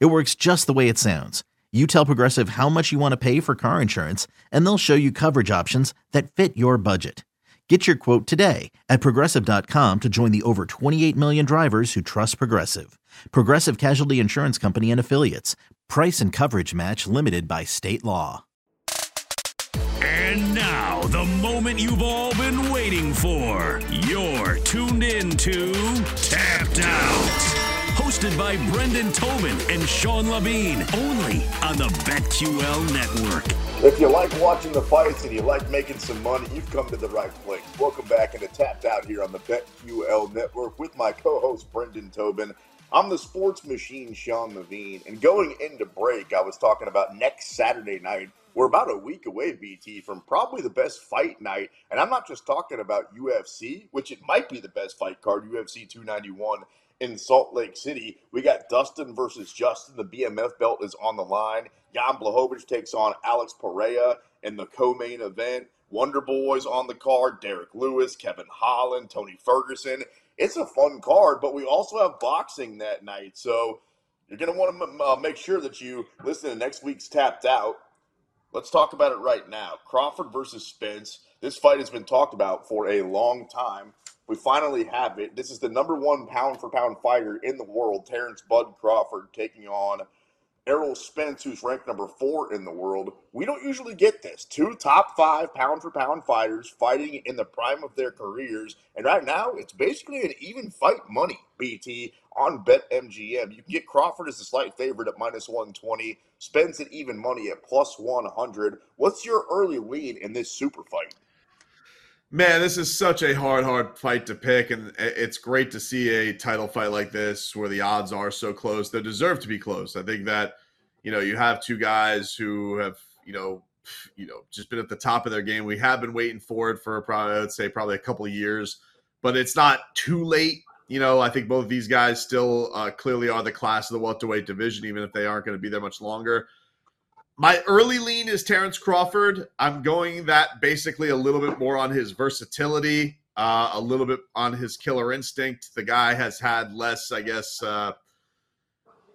It works just the way it sounds. You tell Progressive how much you want to pay for car insurance, and they'll show you coverage options that fit your budget. Get your quote today at progressive.com to join the over 28 million drivers who trust Progressive. Progressive Casualty Insurance Company and Affiliates. Price and coverage match limited by state law. And now, the moment you've all been waiting for. You're tuned in to Tapped Out. Hosted by Brendan Tobin and Sean Levine, only on the BetQL network. If you like watching the fights and you like making some money, you've come to the right place. Welcome back into Tapped Out here on the BetQL network with my co-host Brendan Tobin. I'm the sports machine, Sean Levine. And going into break, I was talking about next Saturday night. We're about a week away, BT, from probably the best fight night. And I'm not just talking about UFC, which it might be the best fight card, UFC 291 in Salt Lake City. We got Dustin versus Justin. The BMF belt is on the line. Jan Blachowicz takes on Alex Pereira in the co-main event. Wonderboy's on the card. Derrick Lewis, Kevin Holland, Tony Ferguson. It's a fun card, but we also have boxing that night. So you're going to want to uh, make sure that you listen to next week's Tapped Out. Let's talk about it right now. Crawford versus Spence. This fight has been talked about for a long time. We finally have it. This is the number one pound for pound fighter in the world, Terrence Bud Crawford, taking on Errol Spence, who's ranked number four in the world. We don't usually get this. Two top five pound for pound fighters fighting in the prime of their careers. And right now, it's basically an even fight money, BT, on BetMGM. You can get Crawford as a slight favorite at minus 120, Spence at even money at plus 100. What's your early lead in this super fight? Man, this is such a hard, hard fight to pick, and it's great to see a title fight like this where the odds are so close. They deserve to be close. I think that you know you have two guys who have you know you know just been at the top of their game. We have been waiting for it for probably I would say probably a couple years, but it's not too late. You know, I think both these guys still uh, clearly are the class of the welterweight division, even if they aren't going to be there much longer. My early lean is Terrence Crawford. I'm going that basically a little bit more on his versatility, uh, a little bit on his killer instinct. The guy has had less, I guess, uh,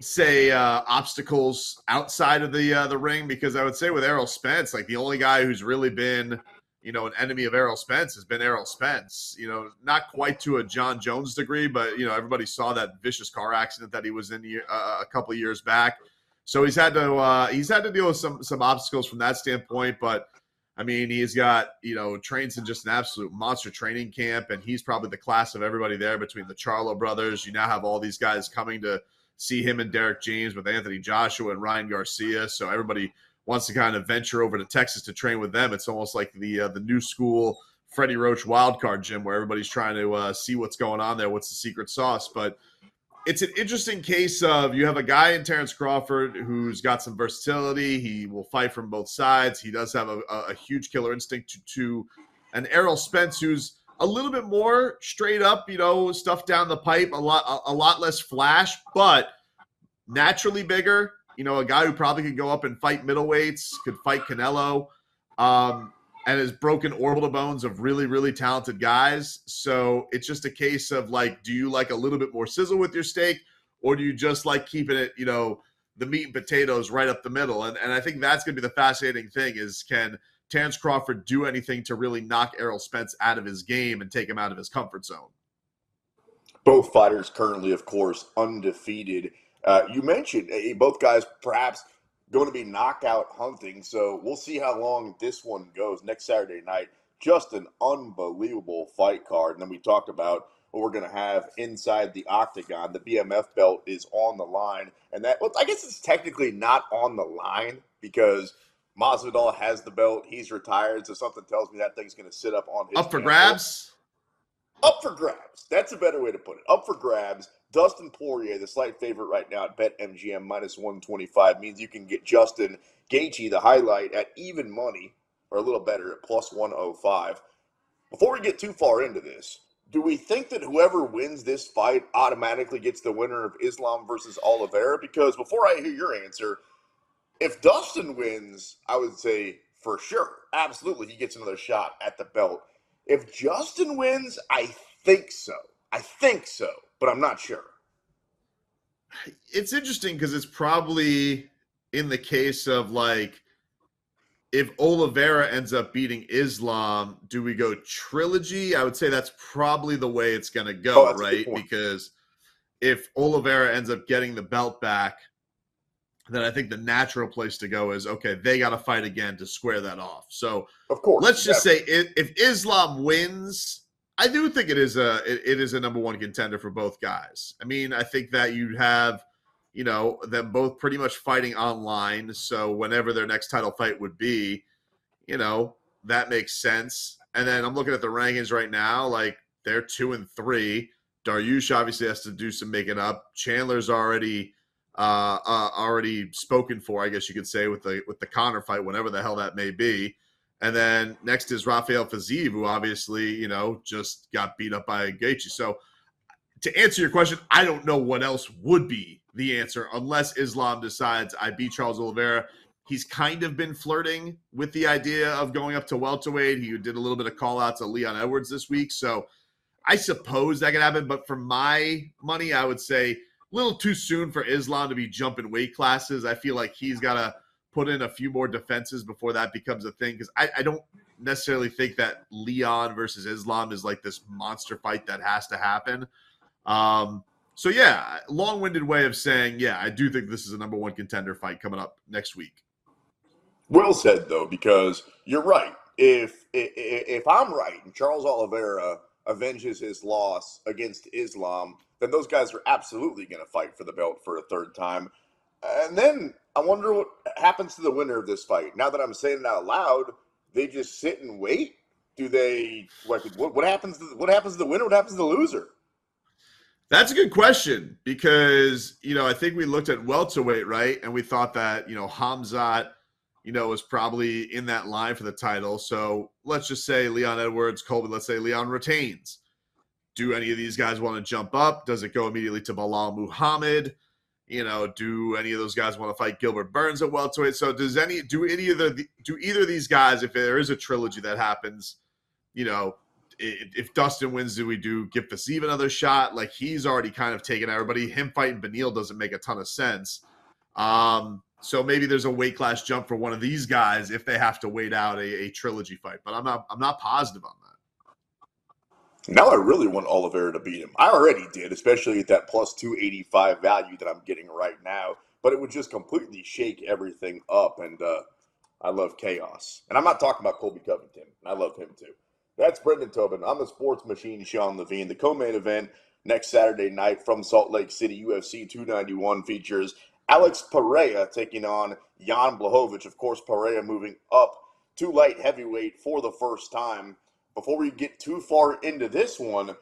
say uh, obstacles outside of the uh, the ring because I would say with Errol Spence, like the only guy who's really been, you know, an enemy of Errol Spence has been Errol Spence. You know, not quite to a Jon Jones degree, but you know, everybody saw that vicious car accident that he was in uh, a couple years back. So he's had to uh, he's had to deal with some some obstacles from that standpoint. But I mean, he's got you know trains in just an absolute monster training camp, and he's probably the class of everybody there between the Charlo brothers. You now have all these guys coming to see him and Derrick James with Anthony Joshua and Ryan Garcia. So everybody wants to kind of venture over to Texas to train with them. It's almost like the uh, the new school Freddie Roach wildcard gym where everybody's trying to uh, see what's going on there, what's the secret sauce. But it's an interesting case of you have a guy in Terrence Crawford who's got some versatility. He will fight from both sides. He does have a, a huge killer instinct to, to an Errol Spence who's a little bit more straight up, you know, stuff down the pipe, a lot a, a lot less flash, but naturally bigger. You know, a guy who probably could go up and fight middleweights, could fight Canelo. Um, and has broken orbital bones of really, really talented guys. So it's just a case of like, do you like a little bit more sizzle with your steak, or do you just like keeping it, you know, the meat and potatoes right up the middle? And and I think that's going to be the fascinating thing is can Terrence Crawford do anything to really knock Errol Spence out of his game and take him out of his comfort zone? Both fighters currently, of course, undefeated. Uh, you mentioned uh, both guys perhaps going to be knockout hunting. So we'll see how long this one goes next Saturday night. Just an unbelievable fight card. And then we talked about what we're going to have inside the octagon. The BMF belt is on the line. And that, well, I guess it's technically not on the line because Masvidal has the belt. He's retired. So something tells me that thing's going to sit up on his. Up for grabs? Up for grabs. That's a better way to put it. Up for grabs. Dustin Poirier, the slight favorite right now at BetMGM minus 125, means you can get Justin Gaethje, the highlight, at even money, or a little better, at plus 105. Before we get too far into this, do we think that whoever wins this fight automatically gets the winner of Islam versus Oliveira? Because before I hear your answer, if Dustin wins, I would say for sure, absolutely, he gets another shot at the belt. If Justin wins, I think so. I think so, but I'm not sure. It's interesting because it's probably in the case of like if Oliveira ends up beating Islam, do we go trilogy? I would say that's probably the way it's going to go, oh, right? Because if Oliveira ends up getting the belt back, then I think the natural place to go is okay, they got to fight again to square that off. So, of course, let's just say if, if Islam wins, I do think it is a it, it is a number one contender for both guys. I mean, I think that you'd have you know them both pretty much fighting online. So whenever their next title fight would be, you know that makes sense. And then I'm looking at the rankings right now, like they're two and three. Dariush obviously has to do some making up. Chandler's already uh, uh, already spoken for, I guess you could say, with the with the Conor fight, whenever the hell that may be. And then next is Rafael Fiziev, who obviously you know just got beat up by Gaethje. So to answer your question, I don't know what else would be the answer unless Islam decides I beat Charles Oliveira. He's kind of been flirting with the idea of going up to welterweight. He did a little bit of call out to Leon Edwards this week. So I suppose that could happen. But for my money, I would say a little too soon for Islam to be jumping weight classes. I feel like he's got to put in a few more defenses before that becomes a thing because I, I, don't necessarily think that Leon versus Islam is like this monster fight that has to happen. Um, so yeah, long-winded way of saying, yeah, I do think this is a number one contender fight coming up next week. Well said though, because you're right. If if, if I'm right, and Charles Oliveira avenges his loss against Islam then those guys are absolutely going to fight for the belt for a third time. And then I wonder what happens to the winner of this fight. Now that I'm saying it out loud, they just sit and wait. Do they what, what happens? To, what happens to the winner? What happens to the loser? That's a good question because you know I think we looked at welterweight right, and we thought that you know Hamzat, you know, was probably in that line for the title. So let's just say Leon Edwards, Colby. Let's say Leon retains do any of these guys want to jump up? Does it go immediately to Belal Muhammad? You know, do any of those guys want to fight Gilbert Burns at welterweight? So does any do any of the do either of these guys, if there is a trilogy that happens, you know, if Dustin wins, do we do give Fiziev another shot? Like he's already kind of taken everybody. Him fighting Beneil doesn't make a ton of sense. Um, so maybe there's a weight class jump for one of these guys if they have to wait out a, a trilogy fight. But I'm not I'm not positive on. Now I really want Oliveira to beat him. I already did, especially at that plus 285 value that I'm getting right now. But it would just completely shake everything up. And uh, I love chaos. And I'm not talking about Colby Covington. I love him too. That's Brendan Tobin. I'm the sports machine, Sean Levine. The co main event next Saturday night from Salt Lake City, UFC 291 features Alex Pereira taking on Jan Blachowicz. Of course, Pereira moving up to light heavyweight for the first time before we get too far into this one,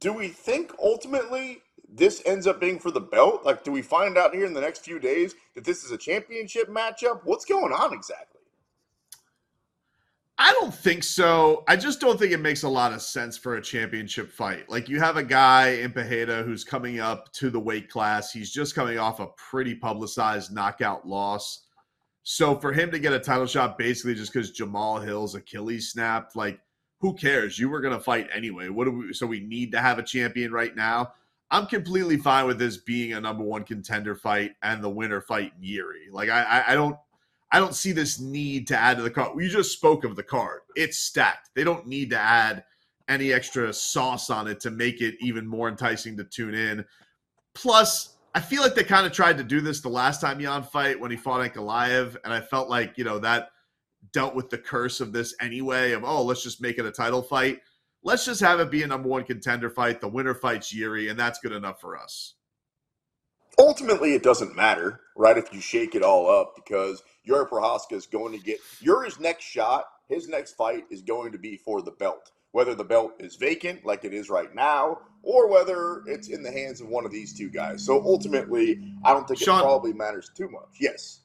do we think ultimately this ends up being for the belt? Like, do we find out here in the next few days that this is a championship matchup? What's going on exactly? I don't think so. I just don't think it makes a lot of sense for a championship fight. Like you have a guy in Pereira who's coming up to the weight class. He's just coming off a pretty publicized knockout loss. So for him to get a title shot basically just because Jamahal Hill's Achilles snapped, like who cares? You were going to fight anyway. What do we? So we need to have a champion right now. I'm completely fine with this being a number one contender fight and the winner fight Jiri. Like I, I, don't, I don't see this need to add to the card. We just spoke of the card; it's stacked. They don't need to add any extra sauce on it to make it even more enticing to tune in. Plus, I feel like they kind of tried to do this the last time Jan fight when he fought Ankalaev, and I felt like you know that dealt with the curse of this anyway of oh let's just make it a title fight let's just have it be a number one contender fight the winner fights jiri and that's good enough for us ultimately it doesn't matter right if you shake it all up because jiri prochazka is going to get yuri's next shot his next fight is going to be for the belt whether the belt is vacant like it is right now or whether it's in the hands of one of these two guys. So ultimately, I don't think Sean, it probably matters too much. Yes.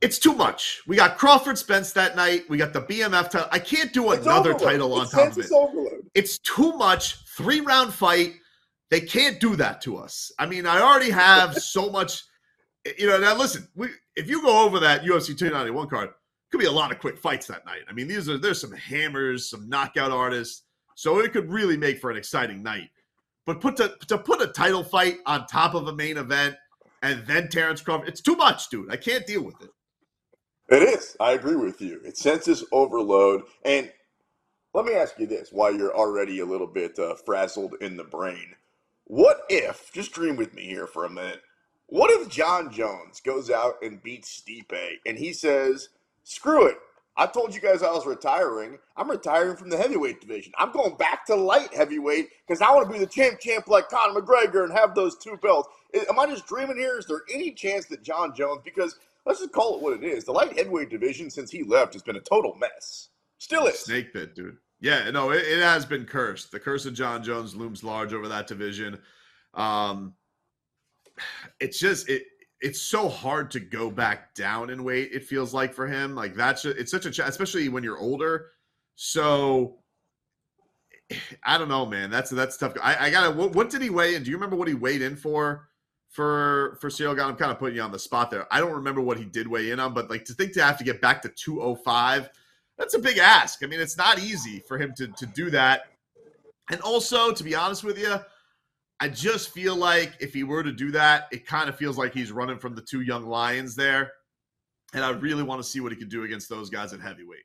It's too much. We got Crawford Spence that night. We got the BMF title. I can't do another title on it's top of it. Overload. It's too much. Three round fight. They can't do that to us. I mean, I already have so much. You know, now listen, we, if you go over that UFC 291 card, could be a lot of quick fights that night. I mean, these are there's some hammers, some knockout artists, so it could really make for an exciting night. But put to to put a title fight on top of a main event and then Terrence Crawford, it's too much, dude. I can't deal with it. It is. I agree with you. It's senses overload. And let me ask you this while you're already a little bit uh, frazzled in the brain. What if, just dream with me here for a minute, what if Jon Jones goes out and beats Stipe and he says, screw it, I told you guys I was retiring. I'm retiring from the heavyweight division. I'm going back to light heavyweight because I want to be the champ, champ like Conor McGregor and have those two belts. Am I just dreaming here? Is there any chance that Jon Jones, because let's just call it what it is, the light heavyweight division since he left has been a total mess. Still is. Snake bit, dude. Yeah, no, it, it has been cursed. The curse of Jon Jones looms large over that division. Um, it's just it it's so hard to go back down in weight. It feels like for him, like that's it's such a especially when you're older. So I don't know, man. That's that's tough. I, I gotta. What, what, did he weigh in? Do you remember what he weighed in for? For for Ciryl Gane, I'm kind of putting you on the spot there. I don't remember what he did weigh in on, but like to think to have to get back to 205, that's a big ask. I mean, it's not easy for him to to do that. And also, to be honest with you, I just feel like if he were to do that, it kind of feels like he's running from the two young lions there. And I really want to see what he can do against those guys at heavyweight.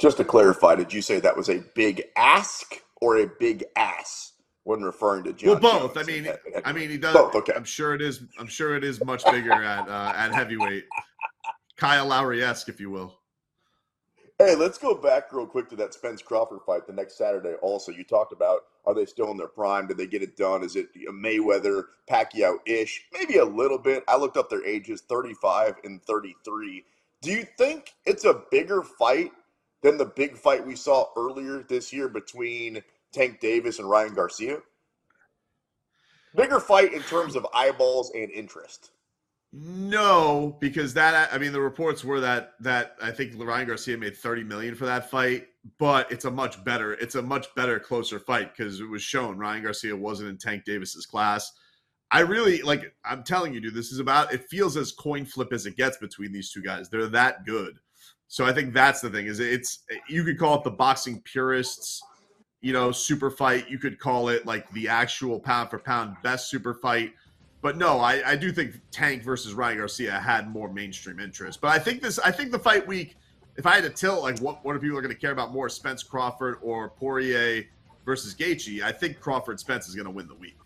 Just to clarify, did you say that was a big ask or a big ass when referring to Jon? Well, both. Jones I mean, I mean, he does. Both. Okay. I'm sure it is. I'm sure it is much bigger at uh, at heavyweight. Kyle Lowry esque, if you will. Hey, let's go back real quick to that Spence Crawford fight the next Saturday. Also, you talked about are they still in their prime? Did they get it done? Is it Mayweather, Pacquiao ish? Maybe a little bit. I looked up their ages 35 and 33. Do you think it's a bigger fight than the big fight we saw earlier this year between Tank Davis and Ryan Garcia? Bigger fight in terms of eyeballs and interest. No, because that I mean the reports were that that I think Ryan Garcia made 30 million for that fight, but it's a much better it's a much better closer fight because it was shown Ryan Garcia wasn't in Tank Davis's class. I really like I'm telling you dude this is about it feels as coin flip as it gets between these two guys. They're that good. So I think that's the thing is it's you could call it the boxing purists, you know, super fight. You could call it like the actual pound for pound best super fight but no, I, I do think Tank versus Ryan Garcia had more mainstream interest. But I think this, I think the fight week, if I had to tilt, like what what are people are going to care about more, Spence Crawford or Poirier versus Gaethje? I think Crawford Spence is going to win the week.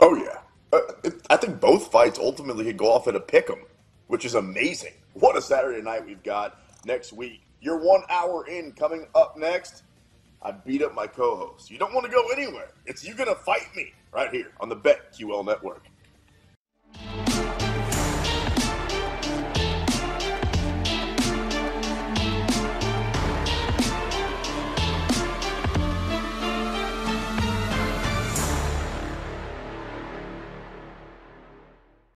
Oh yeah, uh, I think both fights ultimately could go off at a pick 'em, which is amazing. What a Saturday night we've got next week. You're one hour in coming up next. I beat up my co-host. You don't want to go anywhere. It's you gonna fight me right here on the BetQL network.